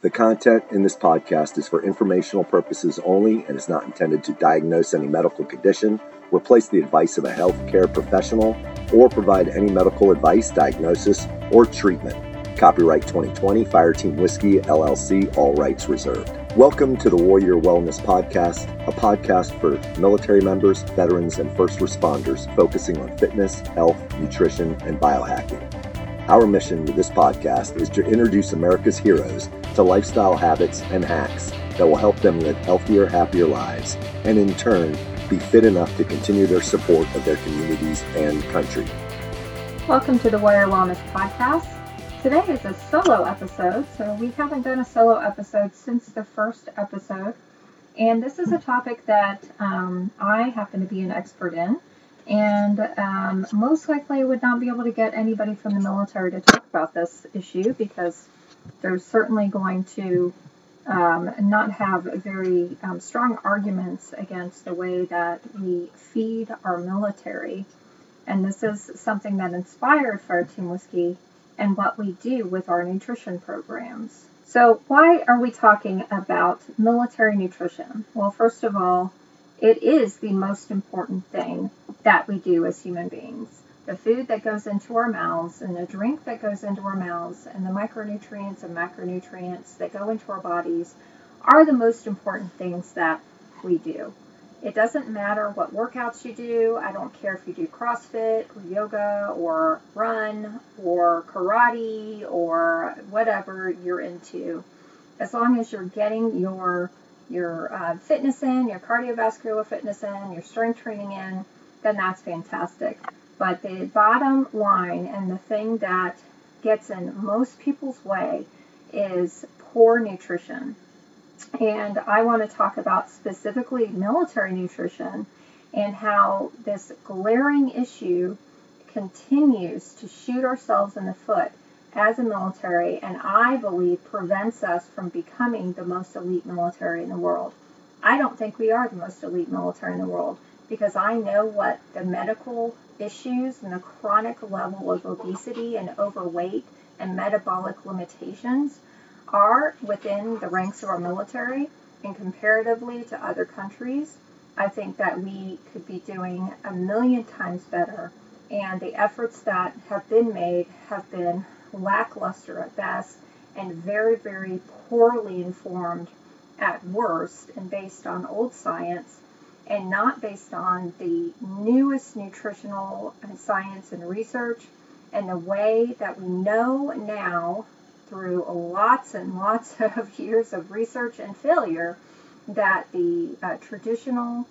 The content in this podcast is for informational purposes only and is not intended to diagnose any medical condition, replace the advice of a healthcare professional, or provide any medical advice, diagnosis, or treatment. Copyright 2020 Fireteam Whiskey LLC, all rights reserved. Welcome to the Warrior Wellness Podcast, a podcast for military members, veterans, and first responders focusing on fitness, health, nutrition, and biohacking. Our mission with this podcast is to introduce America's heroes to lifestyle habits and hacks that will help them live healthier, happier lives, and in turn, be fit enough to continue their support of their communities and country. Welcome to the Warrior Wellness Podcast. Today is a solo episode, so we haven't done a solo episode since the first episode. And this is a topic that um, I happen to be an expert in and um, most likely would not be able to get anybody from the military to talk about this issue because they're certainly going to um, not have very um, strong arguments against the way that we feed our military. And this is something that inspired Fireteam Whiskey and what we do with our nutrition programs. So, why are we talking about military nutrition? Well, first of all, it is the most important thing that we do as human beings. The food that goes into our mouths and the drink that goes into our mouths and the micronutrients and macronutrients that go into our bodies are the most important things that we do. It doesn't matter what workouts you do. I don't care if you do CrossFit or yoga or run or karate or whatever you're into. As long as you're getting your your uh, fitness in, your cardiovascular fitness in, your strength training in, then that's fantastic. But the bottom line and the thing that gets in most people's way is poor nutrition. And I want to talk about specifically military nutrition and how this glaring issue continues to shoot ourselves in the foot as a military, and I believe prevents us from becoming the most elite military in the world. I don't think we are the most elite military in the world because I know what the medical issues and the chronic level of obesity and overweight and metabolic limitations are within the ranks of our military and comparatively to other countries. I think that we could be doing a million times better, and the efforts that have been made have been lackluster at best, and very, very poorly informed at worst, and based on old science, and not based on the newest nutritional science and research, and the way that we know now through lots and lots of years of research and failure that the uh, traditional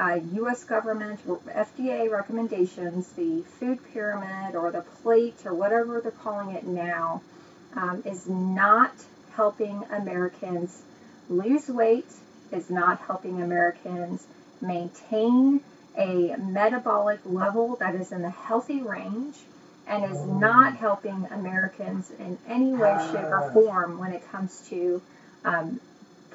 uh, U.S. government FDA recommendations, the food pyramid or the plate or whatever they're calling it now, um, is not helping Americans lose weight, is not helping Americans maintain a metabolic level that is in the healthy range, and is not helping Americans in any way, shape, or form when it comes to um,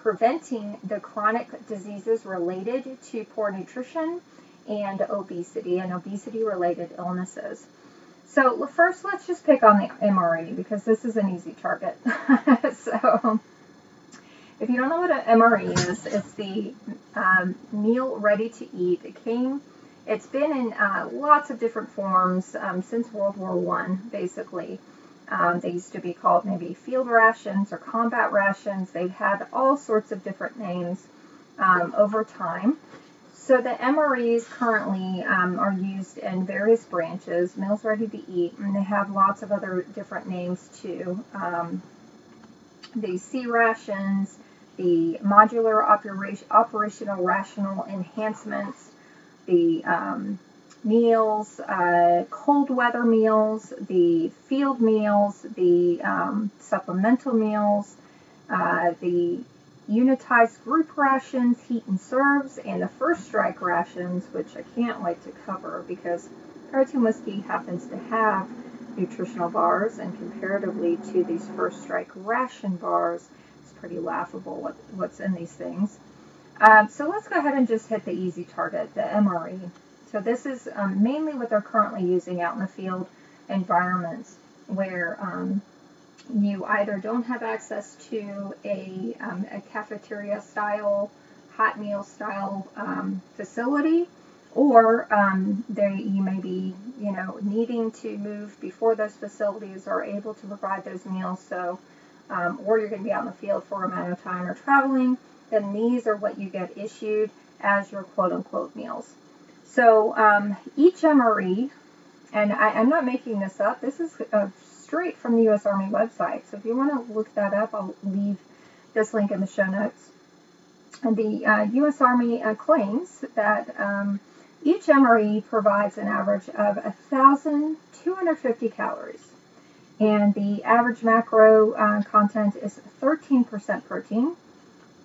preventing the chronic diseases related to poor nutrition and obesity and obesity related illnesses. So, first, let's just pick on the MRE because this is an easy target. so, if you don't know what an MRE is, it's the um, meal ready to eat. It came, it's been in uh, lots of different forms um, since World War One, basically. Um, they used to be called maybe field rations or combat rations. They've had all sorts of different names um, over time. So the MREs currently um, are used in various branches, meals ready to eat, and they have lots of other different names too. Um, the C rations, the modular operation, operational rational enhancements, the um, meals, uh, cold weather meals, the field meals, the um, supplemental meals, uh, the unitized group rations, heat and serves, and the first strike rations, which I can't wait to cover because Fireteam Whiskey happens to have nutritional bars, and comparatively to these first strike ration bars, it's pretty laughable what, what's in these things. Um, so let's go ahead and just hit the easy target, the MRE. So this is um, mainly what they're currently using out in the field environments where um, you either don't have access to a, um, a cafeteria style, hot meal style um, facility, or um, they, you may be, you know, needing to move before those facilities are able to provide those meals. So, um, or you're going to be out in the field for a amount of time or traveling. Then these are what you get issued as your quote unquote meals. So um, each MRE, and I, am not making this up. This is uh, straight from the U.S. Army website. So if you want to look that up, I'll leave this link in the show notes. And the uh, U.S. Army uh, claims that um, each MRE provides an average of 1,250 calories. And the average macro uh, content is 13% protein,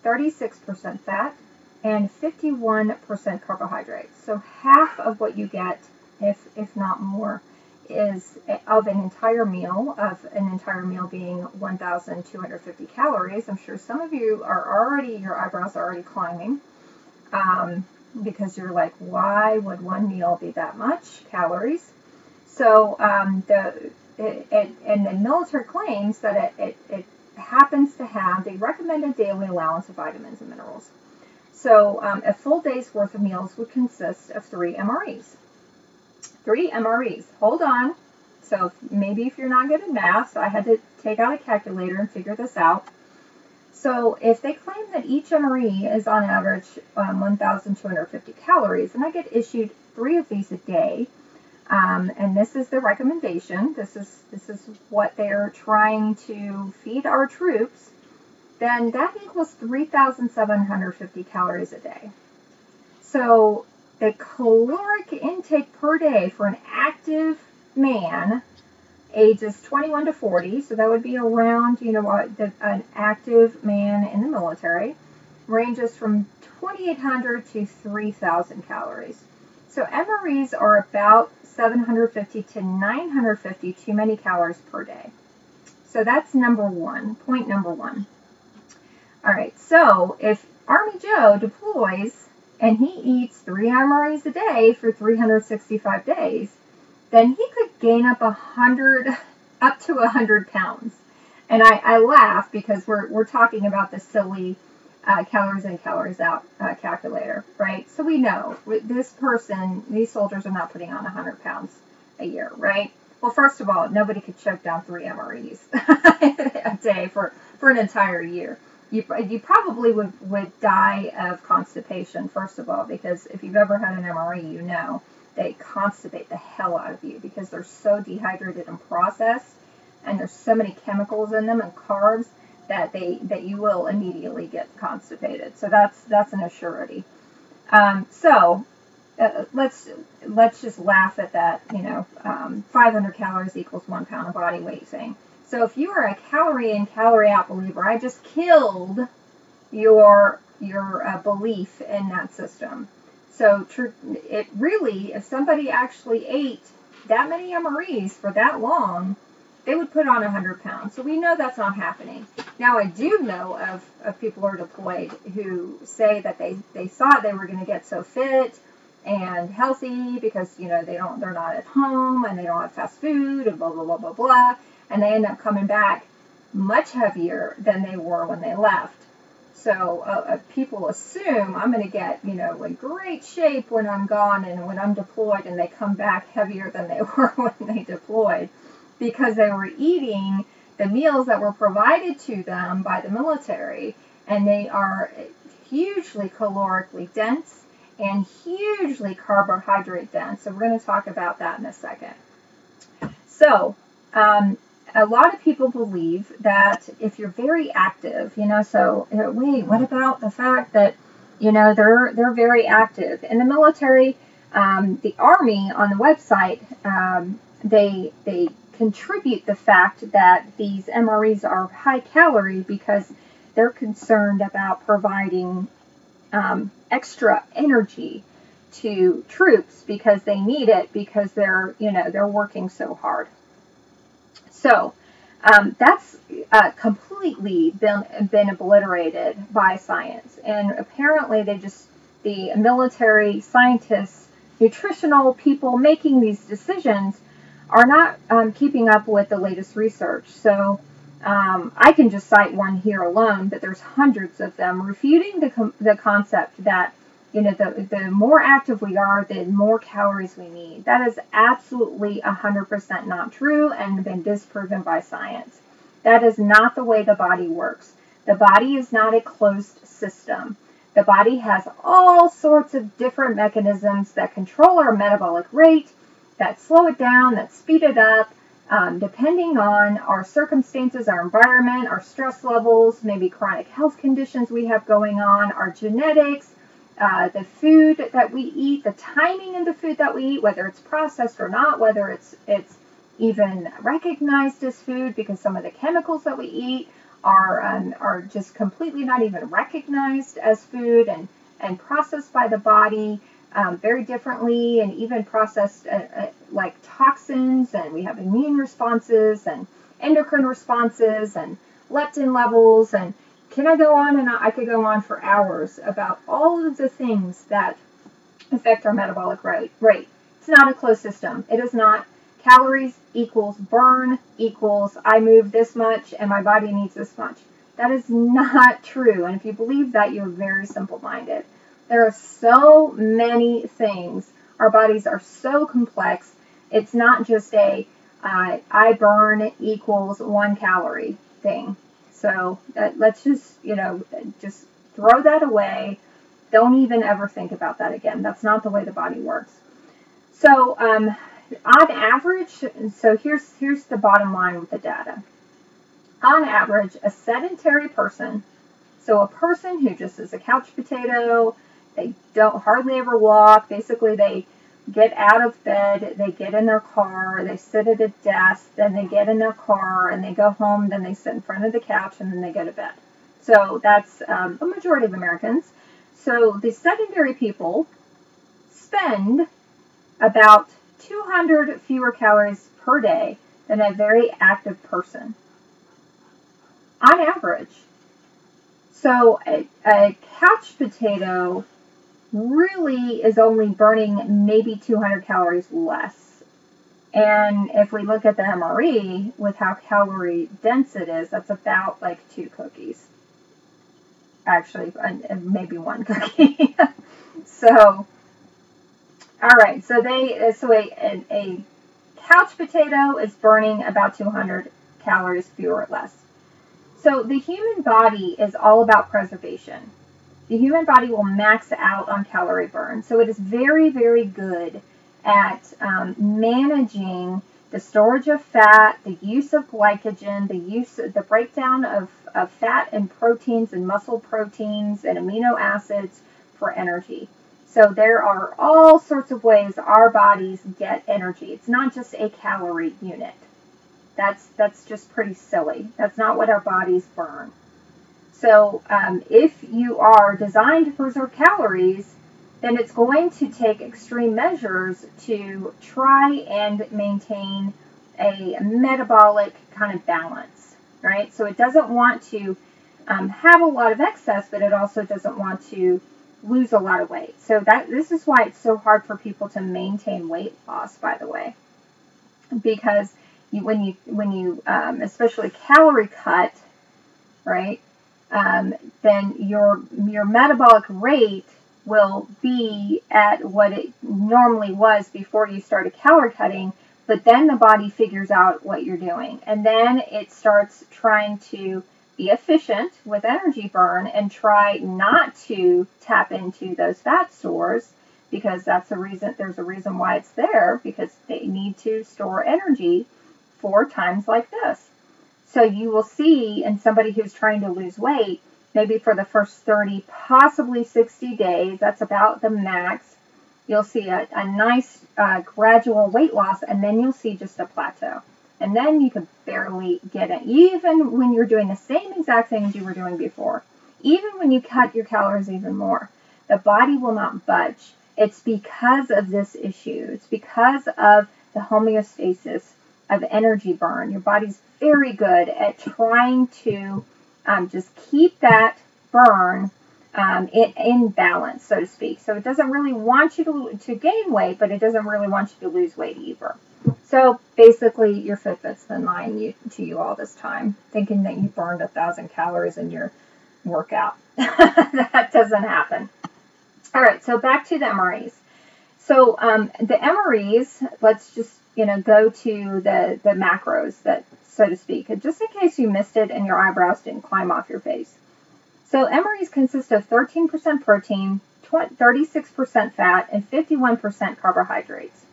36% fat, and 51% carbohydrates. So half of what you get, if, if not more, is of an entire meal, of an entire meal being 1,250 calories. I'm sure some of you are already, your eyebrows are already climbing um, because you're like, why would one meal be that much calories? So um, the it, it, and the military claims that it, it, it happens to have the recommended daily allowance of vitamins and minerals. So um, a full day's worth of meals would consist of three MREs. Three MREs. Hold on. So maybe if you're not good at math, so I had to take out a calculator and figure this out. So if they claim that each MRE is on average um, 1,250 calories, and I get issued three of these a day, um, and this is the recommendation. This is this is what they're trying to feed our troops then that equals 3,750 calories a day. So the caloric intake per day for an active man ages 21 to 40, so that would be around, you know, an active man in the military, ranges from 2,800 to 3,000 calories. So MREs are about 750 to 950 too many calories per day. So that's number one, point number one. All right, so if Army Joe deploys and he eats three MREs a day for 365 days, then he could gain up a hundred, up to a hundred pounds. And I, I laugh because we're, we're talking about the silly uh, calories in, calories out uh, calculator, right? So we know this person, these soldiers are not putting on 100 pounds a year, right? Well, first of all, nobody could choke down three MREs a day for, for an entire year you, you probably would, would die of constipation, first of all, because if you've ever had an MRE, you know they constipate the hell out of you because they're so dehydrated and processed, and there's so many chemicals in them and carbs that they that you will immediately get constipated. So that's that's an assurity. Um, so uh, let's let's just laugh at that. You know, um, 500 calories equals one pound of body weight thing. So if you are a calorie in, calorie out believer, I just killed your your uh, belief in that system. So tr- it really, if somebody actually ate that many MREs for that long, they would put on 100 pounds. So we know that's not happening. Now I do know of, of people who are deployed who say that they, they thought they were going to get so fit and healthy because you know they don't they're not at home and they don't have fast food and blah blah blah blah blah and they end up coming back much heavier than they were when they left. So uh, uh, people assume I'm going to get, you know, in great shape when I'm gone and when I'm deployed, and they come back heavier than they were when they deployed because they were eating the meals that were provided to them by the military, and they are hugely calorically dense and hugely carbohydrate dense. So we're going to talk about that in a second. So um, a lot of people believe that if you're very active, you know, so wait, what about the fact that you know they're they're very active in the military? Um, the army on the website um, they they contribute the fact that these MREs are high calorie because they're concerned about providing um, extra energy to troops because they need it because they're you know they're working so hard. So um, that's uh, completely been been obliterated by science, and apparently they just the military scientists, nutritional people making these decisions are not um, keeping up with the latest research. So Um, I can just cite one here alone, but there's hundreds of them refuting the, com- the concept that you know the, the more active we are, the more calories we need. That is absolutely 100% not true and been disproven by science. That is not the way the body works. The body is not a closed system. The body has all sorts of different mechanisms that control our metabolic rate, that slow it down, that speed it up, um, depending on our circumstances, our environment, our stress levels, maybe chronic health conditions we have going on, our genetics, uh, the food that we eat, the timing of the food that we eat, whether it's processed or not, whether it's it's even recognized as food because some of the chemicals that we eat are um, are just completely not even recognized as food and and processed by the body um, very differently and even processed uh, uh, like toxins and we have immune responses and endocrine responses and leptin levels and can I go on and I could go on for hours about all of the things that affect our metabolic rate. Rate. It's not a closed system. It is not calories equals burn equals I move this much and my body needs this much. That is not true. And if you believe that, you're very simple minded. There are so many things. Our bodies are so complex. It's not just a uh, I burn equals one calorie thing. So uh, let's just, you know, just throw that away. Don't even ever think about that again. That's not the way the body works. So um, on average, so here's here's the bottom line with the data. On average, a sedentary person, so a person who just is a couch potato, they don't hardly ever walk. Basically, they get out of bed, they get in their car, they sit at a desk, then they get in their car and they go home, then they sit in front of the couch and then they go to bed. So that's um, a majority of Americans. So the sedentary people spend about 200 fewer calories per day than a very active person on average. So a, a couch potato really is only burning maybe 200 calories less. And if we look at the MRE with how calorie dense it is, that's about like two cookies. Actually, maybe one cookie. so, all right. So they so a, a, a couch potato is burning about 200 calories fewer or less. So the human body is all about preservation the human body will max out on calorie burn. So it is very, very good at um, managing the storage of fat, the use of glycogen, the use the breakdown of, of fat and proteins and muscle proteins and amino acids for energy. So there are all sorts of ways our bodies get energy. It's not just a calorie unit. That's that's just pretty silly. That's not what our bodies burn. So um, if you are designed to preserve calories, then it's going to take extreme measures to try and maintain a metabolic kind of balance, right? So it doesn't want to um, have a lot of excess, but it also doesn't want to lose a lot of weight. So that this is why it's so hard for people to maintain weight loss, by the way, because you, when you when you um, especially calorie cut, right? Um, then your your metabolic rate will be at what it normally was before you started calorie cutting. But then the body figures out what you're doing, and then it starts trying to be efficient with energy burn and try not to tap into those fat stores because that's the reason there's a reason why it's there because they need to store energy for times like this. So you will see in somebody who's trying to lose weight, maybe for the first 30, possibly 60 days, that's about the max, you'll see a, a nice uh, gradual weight loss, and then you'll see just a plateau. And then you can barely get it, even when you're doing the same exact things you were doing before. Even when you cut your calories even more, the body will not budge. It's because of this issue. It's because of the homeostasis of energy burn. Your body's very good at trying to um, just keep that burn um, in, in, balance, so to speak. So it doesn't really want you to, to gain weight, but it doesn't really want you to lose weight either. So basically, your Fitbit's been lying you, to you all this time, thinking that you burned a thousand calories in your workout. that doesn't happen. All right, so back to the MREs. So um, the MREs, let's just you know go to the the macros that so to speak, just in case you missed it and your eyebrows didn't climb off your face. So MREs consist of 13% protein, 36% fat, and 51% carbohydrates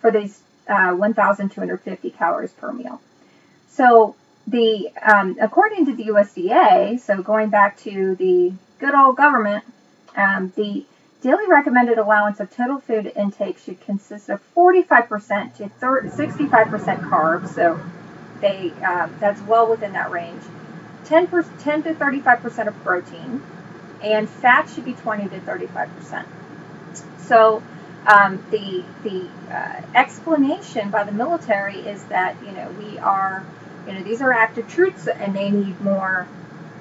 for these uh, 1,250 calories per meal. So the um, according to the USDA, so going back to the good old government, um, the daily recommended allowance of total food intake should consist of 45% to 30, 65% carbs. So they uh, that's well within that range. 10, per, 10 to 35% of protein, and fat should be 20 to 35%. So um, the the uh, explanation by the military is that you know we are you know these are active troops and they need more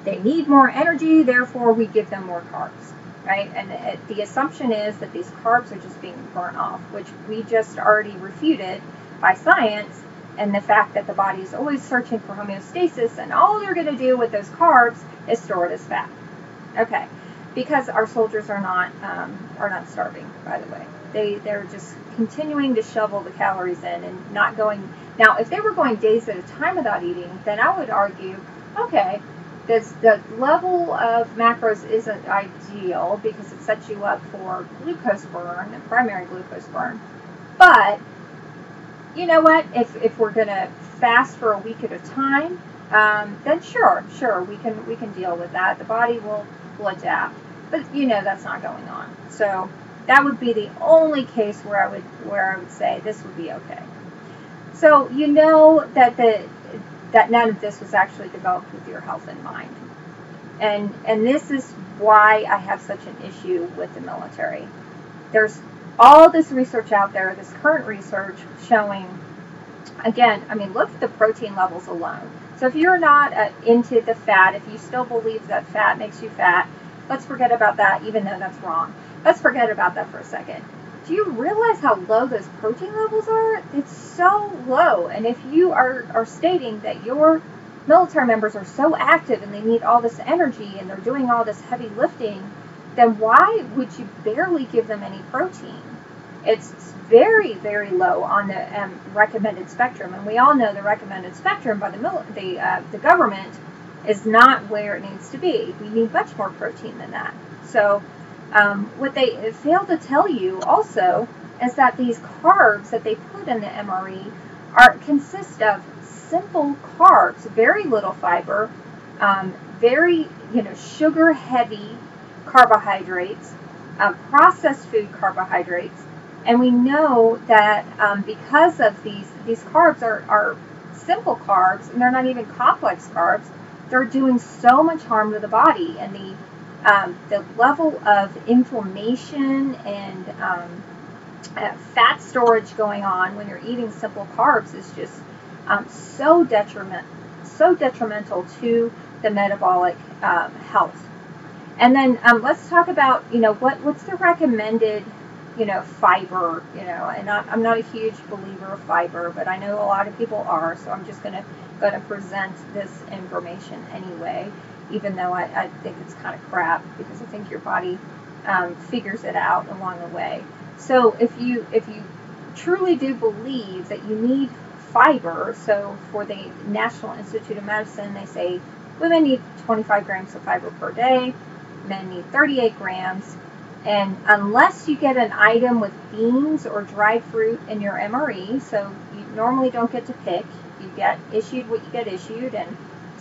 they need more energy therefore we give them more carbs right? And it, the assumption is that these carbs are just being burnt off which we just already refuted by science. And the fact that the body is always searching for homeostasis and all they're going to do with those carbs is store it as fat. Okay because our soldiers are not um, are not starving by the way. They they're just continuing to shovel the calories in and not going now if they were going days at a time without eating then i would argue okay this the level of macros isn't ideal because it sets you up for glucose burn primary glucose burn but you know what? If if we're gonna fast for a week at a time, um, then sure, sure, we can we can deal with that. The body will will adapt, but you know that's not going on. So that would be the only case where I would where I would say this would be okay. So you know that the that none of this was actually developed with your health in mind, and and this is why I have such an issue with the military. There's all this research out there, this current research showing, again, I mean, look at the protein levels alone. So if you're not uh, into the fat, if you still believe that fat makes you fat, let's forget about that, even though that's wrong. Let's forget about that for a second. Do you realize how low those protein levels are? It's so low. And if you are, are stating that your military members are so active and they need all this energy and they're doing all this heavy lifting, then why would you barely give them any protein? It's very, very low on the um, recommended spectrum, and we all know the recommended spectrum by the mil- the uh, the government is not where it needs to be. We need much more protein than that. So, um, what they fail to tell you also is that these carbs that they put in the MRE are consist of simple carbs, very little fiber, um, very you know sugar heavy carbohydrates, uh, processed food carbohydrates, and we know that um, because of these these carbs are, are simple carbs and they're not even complex carbs, they're doing so much harm to the body, and the um, the level of inflammation and um, uh, fat storage going on when you're eating simple carbs is just um, so detriment so detrimental to the metabolic um, health. And then um, let's talk about, you know, what what's the recommended, you know, fiber, you know, and I, I'm not a huge believer of fiber, but I know a lot of people are, so I'm just gonna gonna present this information anyway, even though I, I think it's kind of crap because I think your body um, figures it out along the way. So if you if you truly do believe that you need fiber, so for the National Institute of Medicine, they say women need 25 grams of fiber per day men need 38 grams. And unless you get an item with beans or dried fruit in your MRE, so you normally don't get to pick, you get issued what you get issued, and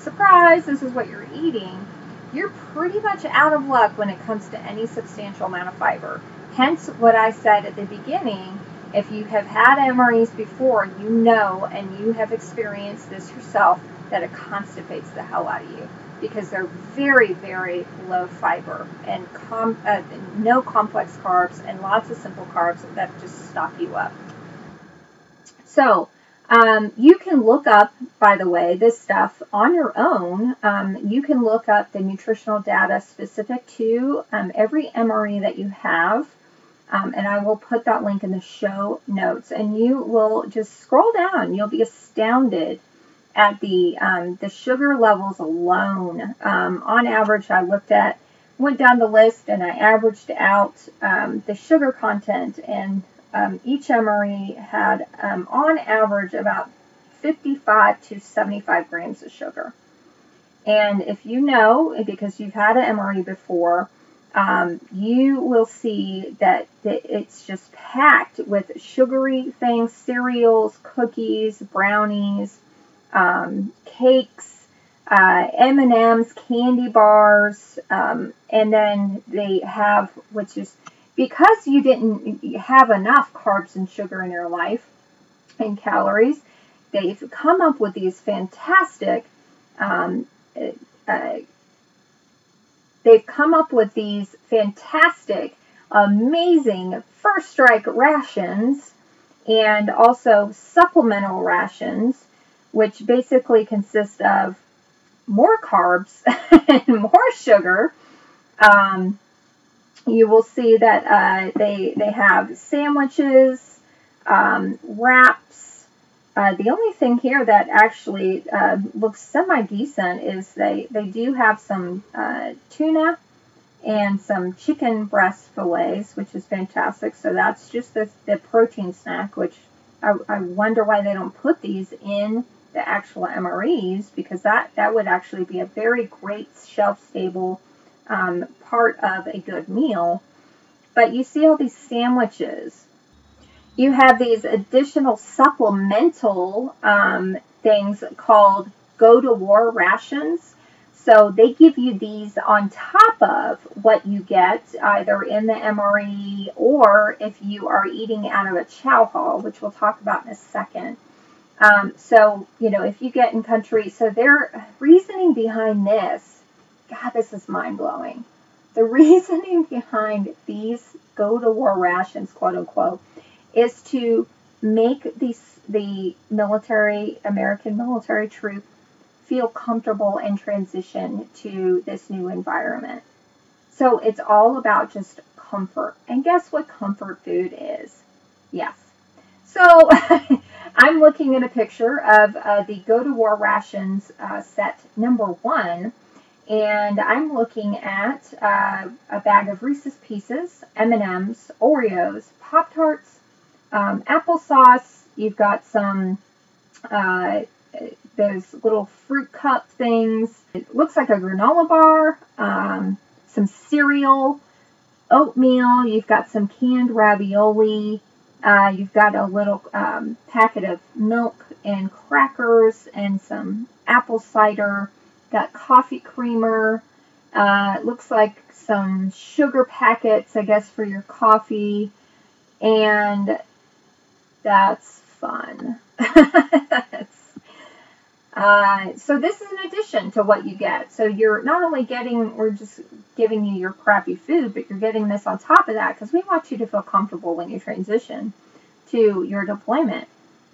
surprise, this is what you're eating, you're pretty much out of luck when it comes to any substantial amount of fiber. Hence, what I said at the beginning if you have had MREs before, you know and you have experienced this yourself that it constipates the hell out of you because they're very, very low fiber and com- uh, no complex carbs and lots of simple carbs that just stop you up. So, um, you can look up, by the way, this stuff on your own. Um, you can look up the nutritional data specific to um, every MRE that you have. Um, and I will put that link in the show notes. And you will just scroll down. You'll be astounded at the um, the sugar levels alone. Um, on average, I looked at went down the list and I averaged out the sugar content, and um, each MRE had um, on average about 55 to 75 grams of sugar. And if you know, because you've had an MRE before, um, you will see that, it's just packed with sugary things, cereals, cookies, brownies, um, cakes, uh, M&Ms, candy bars, um, and then they have, which is because you didn't have enough carbs and sugar in your life and calories, they've come up with these fantastic um, uh, they've come up with these fantastic, amazing first strike rations and also supplemental rations, which basically consist of more carbs and more sugar. Um, you will see that uh, they they have sandwiches, um, wraps, uh, the only thing here that actually uh, looks semi decent is they, they do have some uh, tuna and some chicken breast fillets, which is fantastic. So that's just the, the protein snack, which I, I wonder why they don't put these in the actual MREs because that, that would actually be a very great shelf stable um, part of a good meal. But you see all these sandwiches you have these additional supplemental um, things called go to war rations. So they give you these on top of what you get either in the MRE or if you are eating out of a chow hall, which we'll talk about in a second. Um, so, you know, if you get in country, so their reasoning behind this, God, this is mind blowing. The reasoning behind these go to war rations, quote unquote, is to make these the military American military troop feel comfortable and transition to this new environment. So it's all about just comfort. And guess what comfort food is? Yes. So I'm looking at a picture of uh, the Go to War rations uh, set number one. And I'm looking at uh, a bag of Reese's Pieces, M&Ms, Oreos, Pop Tarts, um, applesauce. You've got some uh, those little fruit cup things. It looks like a granola bar. Um, some cereal, oatmeal. You've got some canned ravioli. Uh, you've got a little um, packet of milk and crackers and some apple cider. Got coffee creamer. Uh, looks like some sugar packets, I guess, for your coffee. And that's fun. uh, so this is an addition to what you get. So you're not only getting, we're just giving you your crappy food, but you're getting this on top of that because we want you to feel comfortable when you transition to your deployment.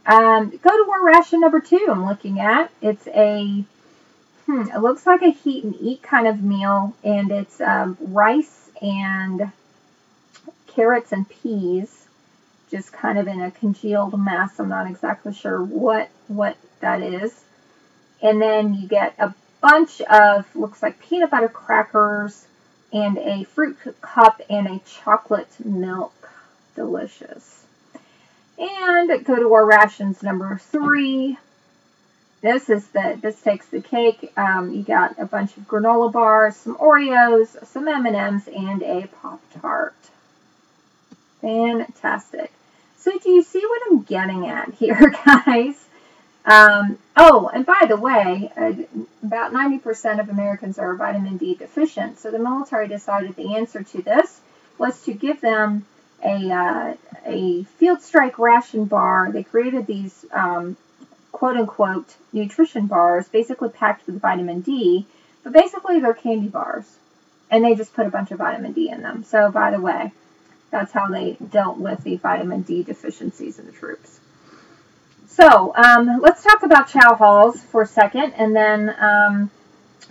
Um, go to war ration number two. I'm looking at it's a hmm, it looks like a heat and eat kind of meal, and it's um, rice and carrots and peas just kind of in a congealed mass. I'm not exactly sure what what that is. And then you get a bunch of looks like peanut butter crackers and a fruit cup and a chocolate milk. Delicious. And go to war rations number three. This is the this takes the cake. Um, you got a bunch of granola bars, some Oreos, some M&Ms, and a Pop Tart. Fantastic. So do you see what I'm getting at here, guys? Um, oh, and by the way, uh, about 90% of Americans are vitamin D deficient. So the military decided the answer to this was to give them a, uh, a field strike ration bar. They created these um, quote unquote nutrition bars, basically packed with vitamin D, but basically they're candy bars. And they just put a bunch of vitamin D in them. So, by the way, that's how they dealt with the vitamin D deficiencies in the troops. So um, let's talk about chow halls for a second, and then um,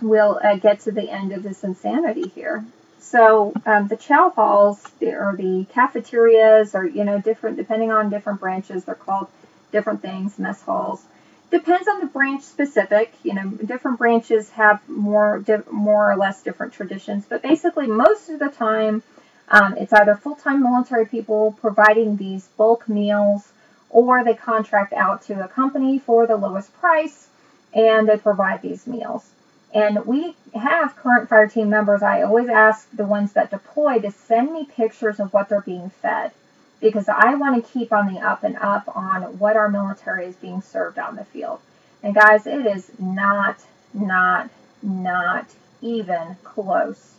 we'll uh, get to the end of this insanity here. So um, the chow halls or the cafeterias or you know different depending on different branches they're called different things mess halls depends on the branch specific. You know different branches have more more or less different traditions but basically most of the time um, it's either full-time military people providing these bulk meals or they contract out to a company for the lowest price and they provide these meals. And we have current fire team members. I always ask the ones that deploy to send me pictures of what they're being fed because I want to keep on the up and up on what our military is being served on the field. And guys, it is not, not, not even close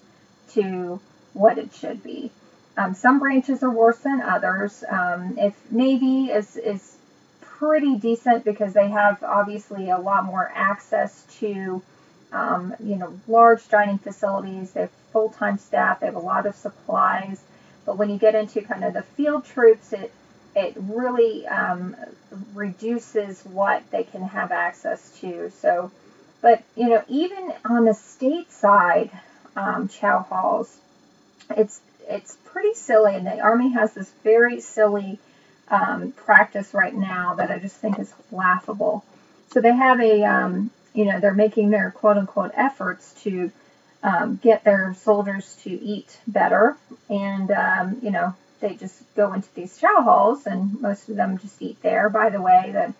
to what it should be. Um, some branches are worse than others. Um, if Navy is, is pretty decent because they have obviously a lot more access to um, you know, large dining facilities. They have full-time staff. They have a lot of supplies. But when you get into kind of the field troops, it it really um, reduces what they can have access to. So, but you know, even on the state side, um, chow halls, it's it's pretty silly, and the army has this very silly um, practice right now that I just think is laughable. So they have a um, you know, they're making their quote unquote efforts to um, get their soldiers to eat better. And, um, you know, they just go into these chow halls and most of them just eat there. By the way, the,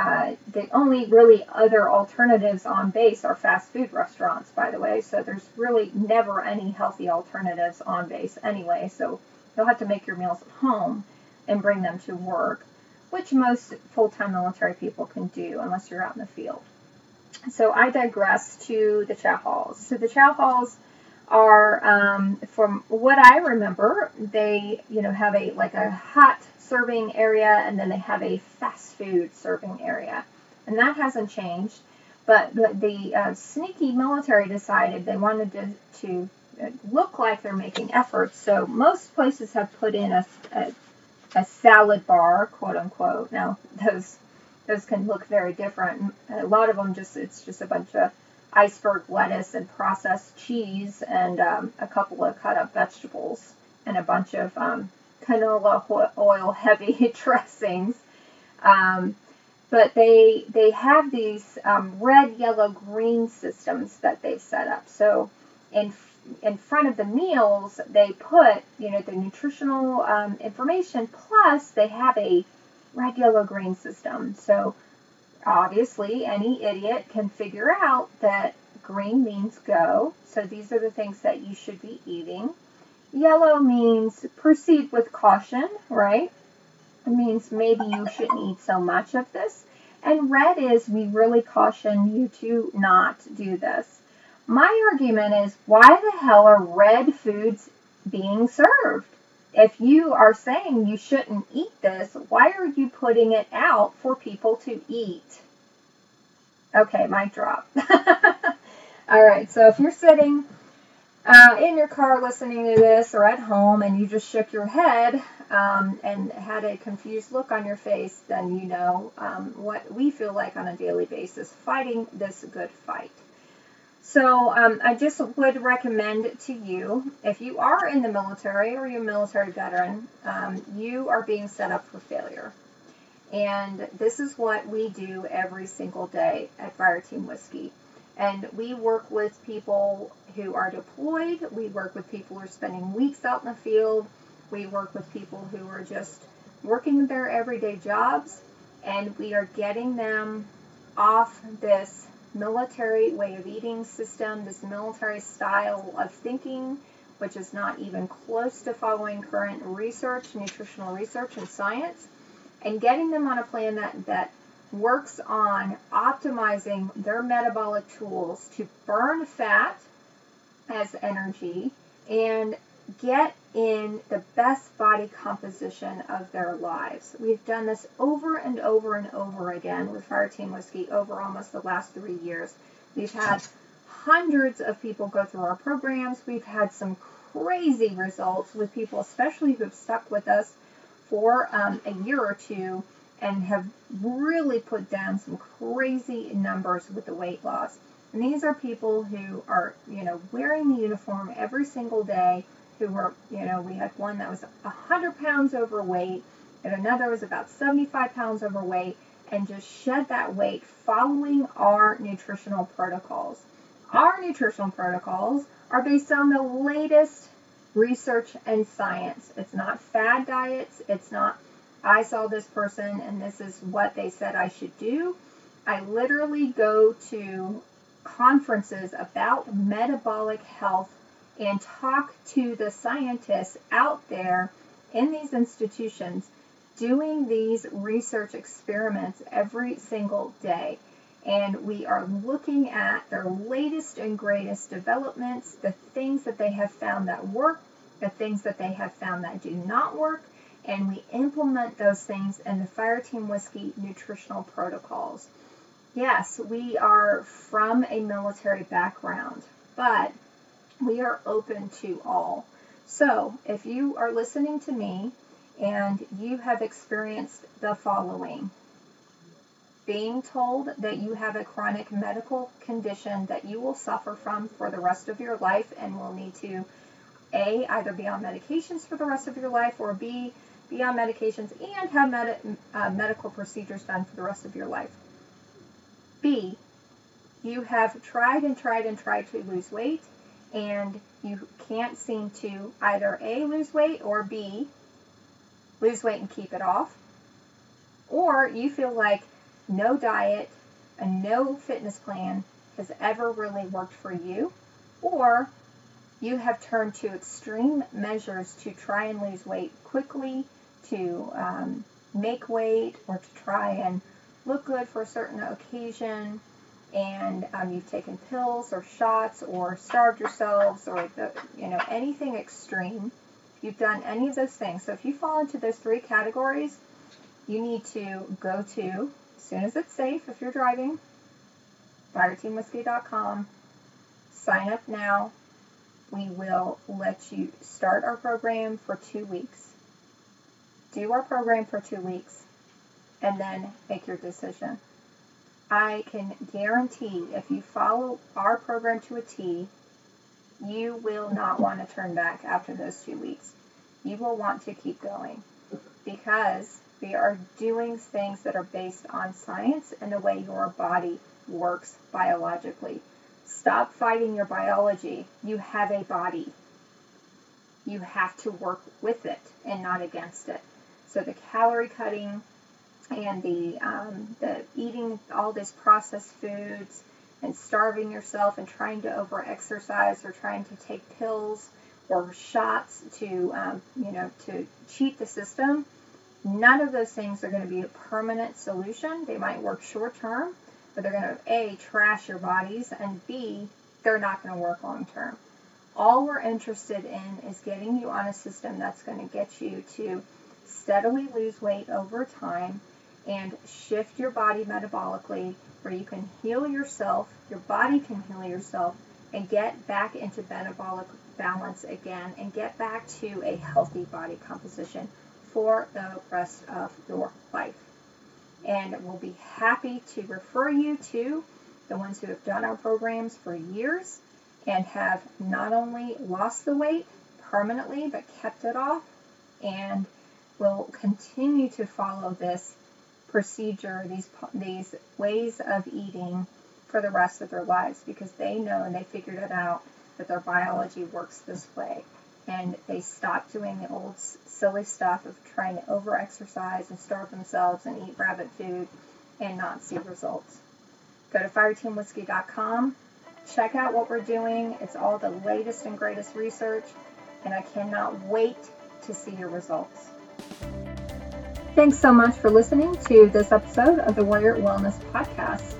uh, the only really other alternatives on base are fast food restaurants, by the way. So there's really never any healthy alternatives on base anyway. So you'll have to make your meals at home and bring them to work, which most full time military people can do unless you're out in the field so I digress to the chow halls. So the chow halls are, um, from what I remember, they you know have a like a hot serving area and then they have a fast food serving area, and that hasn't changed. But the, the uh, sneaky military decided they wanted to, to look like they're making efforts. So most places have put in a, a, a salad bar, quote unquote. Now those those can look very different. A lot of them just it's just a bunch of iceberg lettuce and processed cheese and um, a couple of cut up vegetables and a bunch of um, canola oil heavy dressings. Um, but they they have these um, red, yellow, green systems that they've set up. So in in front of the meals, they put you know the nutritional um, information plus they have a red, yellow, green system. So obviously any idiot can figure out that green means go. So these are the things that you should be eating. Yellow means proceed with caution, right? It means maybe you shouldn't eat so much of this. And red is we really caution you to not do this. My argument is why the hell are red foods being served? If you are saying you shouldn't eat this, why are you putting it out for people to eat? Okay, mic drop. All right, so if you're sitting uh, in your car listening to this or at home and you just shook your head um, and had a confused look on your face, then you know um, what we feel like on a daily basis fighting this good fight. So um, I just would recommend to you, if you are in the military or you're a military veteran, um, you are being set up for failure. And this is what we do every single day at Fireteam Whiskey. And we work with people who are deployed. We work with people who are spending weeks out in the field. We work with people who are just working their everyday jobs. And we are getting them off this military way of eating system, this military style of thinking, which is not even close to following current research, nutritional research, and science, and getting them on a plan that, that works on optimizing their metabolic tools to burn fat as energy and get in the best body composition of their lives. We've done this over and over and over again with Fireteam Whiskey over almost the last three years. We've had hundreds of people go through our programs. We've had some crazy results with people, especially who have stuck with us for um, a year or two and have really put down some crazy numbers with the weight loss. And these are people who are, you know, wearing the uniform every single day, who were, you know, we had one that was 100 pounds overweight, and another was about 75 pounds overweight, and just shed that weight following our nutritional protocols. Our nutritional protocols are based on the latest research and science. It's not fad diets. It's not, I saw this person and this is what they said I should do. I literally go to conferences about metabolic health and talk to the scientists out there in these institutions doing these research experiments every single day. And we are looking at their latest and greatest developments, the things that they have found that work, the things that they have found that do not work, and we implement those things in the Fireteam Whiskey nutritional protocols. Yes, we are from a military background, but we are open to all. So if you are listening to me and you have experienced the following. Being told that you have a chronic medical condition that you will suffer from for the rest of your life and will need to a either be on medications for the rest of your life or b be on medications and have med- uh, medical procedures done for the rest of your life. B you have tried and tried and tried to lose weight and you can't seem to either a lose weight or b lose weight and keep it off. Or you feel like no diet and no fitness plan has ever really worked for you, or you have turned to extreme measures to try and lose weight quickly, to um, make weight, or to try and look good for a certain occasion, and um, you've taken pills or shots or starved yourselves or the, you know anything extreme. You've done any of those things. So if you fall into those three categories, you need to go to as soon as it's safe if you're driving. FireteamWhiskey.com. Sign up now. We will let you start our program for two weeks. Do our program for two weeks and then make your decision. I can guarantee if you follow our program to a T, you will not want to turn back after those two weeks. You will want to keep going because we are doing things that are based on science and the way your body works biologically. Stop fighting your biology. You have a body. You have to work with it and not against it. So the calorie cutting and the um, the eating all these processed foods and starving yourself and trying to over exercise or trying to take pills or shots to um, you know to cheat the system None of those things are going to be a permanent solution. They might work short term, but they're going to A, trash your bodies, and B, they're not going to work long term. All we're interested in is getting you on a system that's going to get you to steadily lose weight over time and shift your body metabolically where you can heal yourself, your body can heal yourself, and get back into metabolic balance again and get back to a healthy body composition for the rest of your life. And we'll be happy to refer you to the ones who have done our programs for years and have not only lost the weight permanently but kept it off and will continue to follow this procedure, these these ways of eating for the rest of their lives because they know and they figured it out that their biology works this way and they stop doing the old silly stuff of trying to over exercise and starve themselves and eat rabbit food and not see results. Go to fireteamwhiskey.com, check out what we're doing. It's all the latest and greatest research, and I cannot wait to see your results. Thanks so much for listening to this episode of the Warrior Wellness Podcast.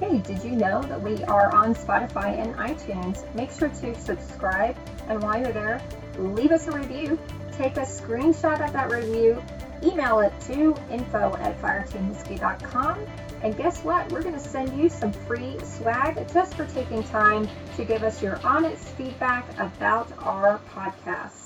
Hey, did you know that we are on Spotify and iTunes? Make sure to subscribe, and while you're there, leave us a review. Take a screenshot of that review, email it to info at fireteamwhiskey.com, and guess what? We're going to send you some free swag just for taking time to give us your honest feedback about our podcast.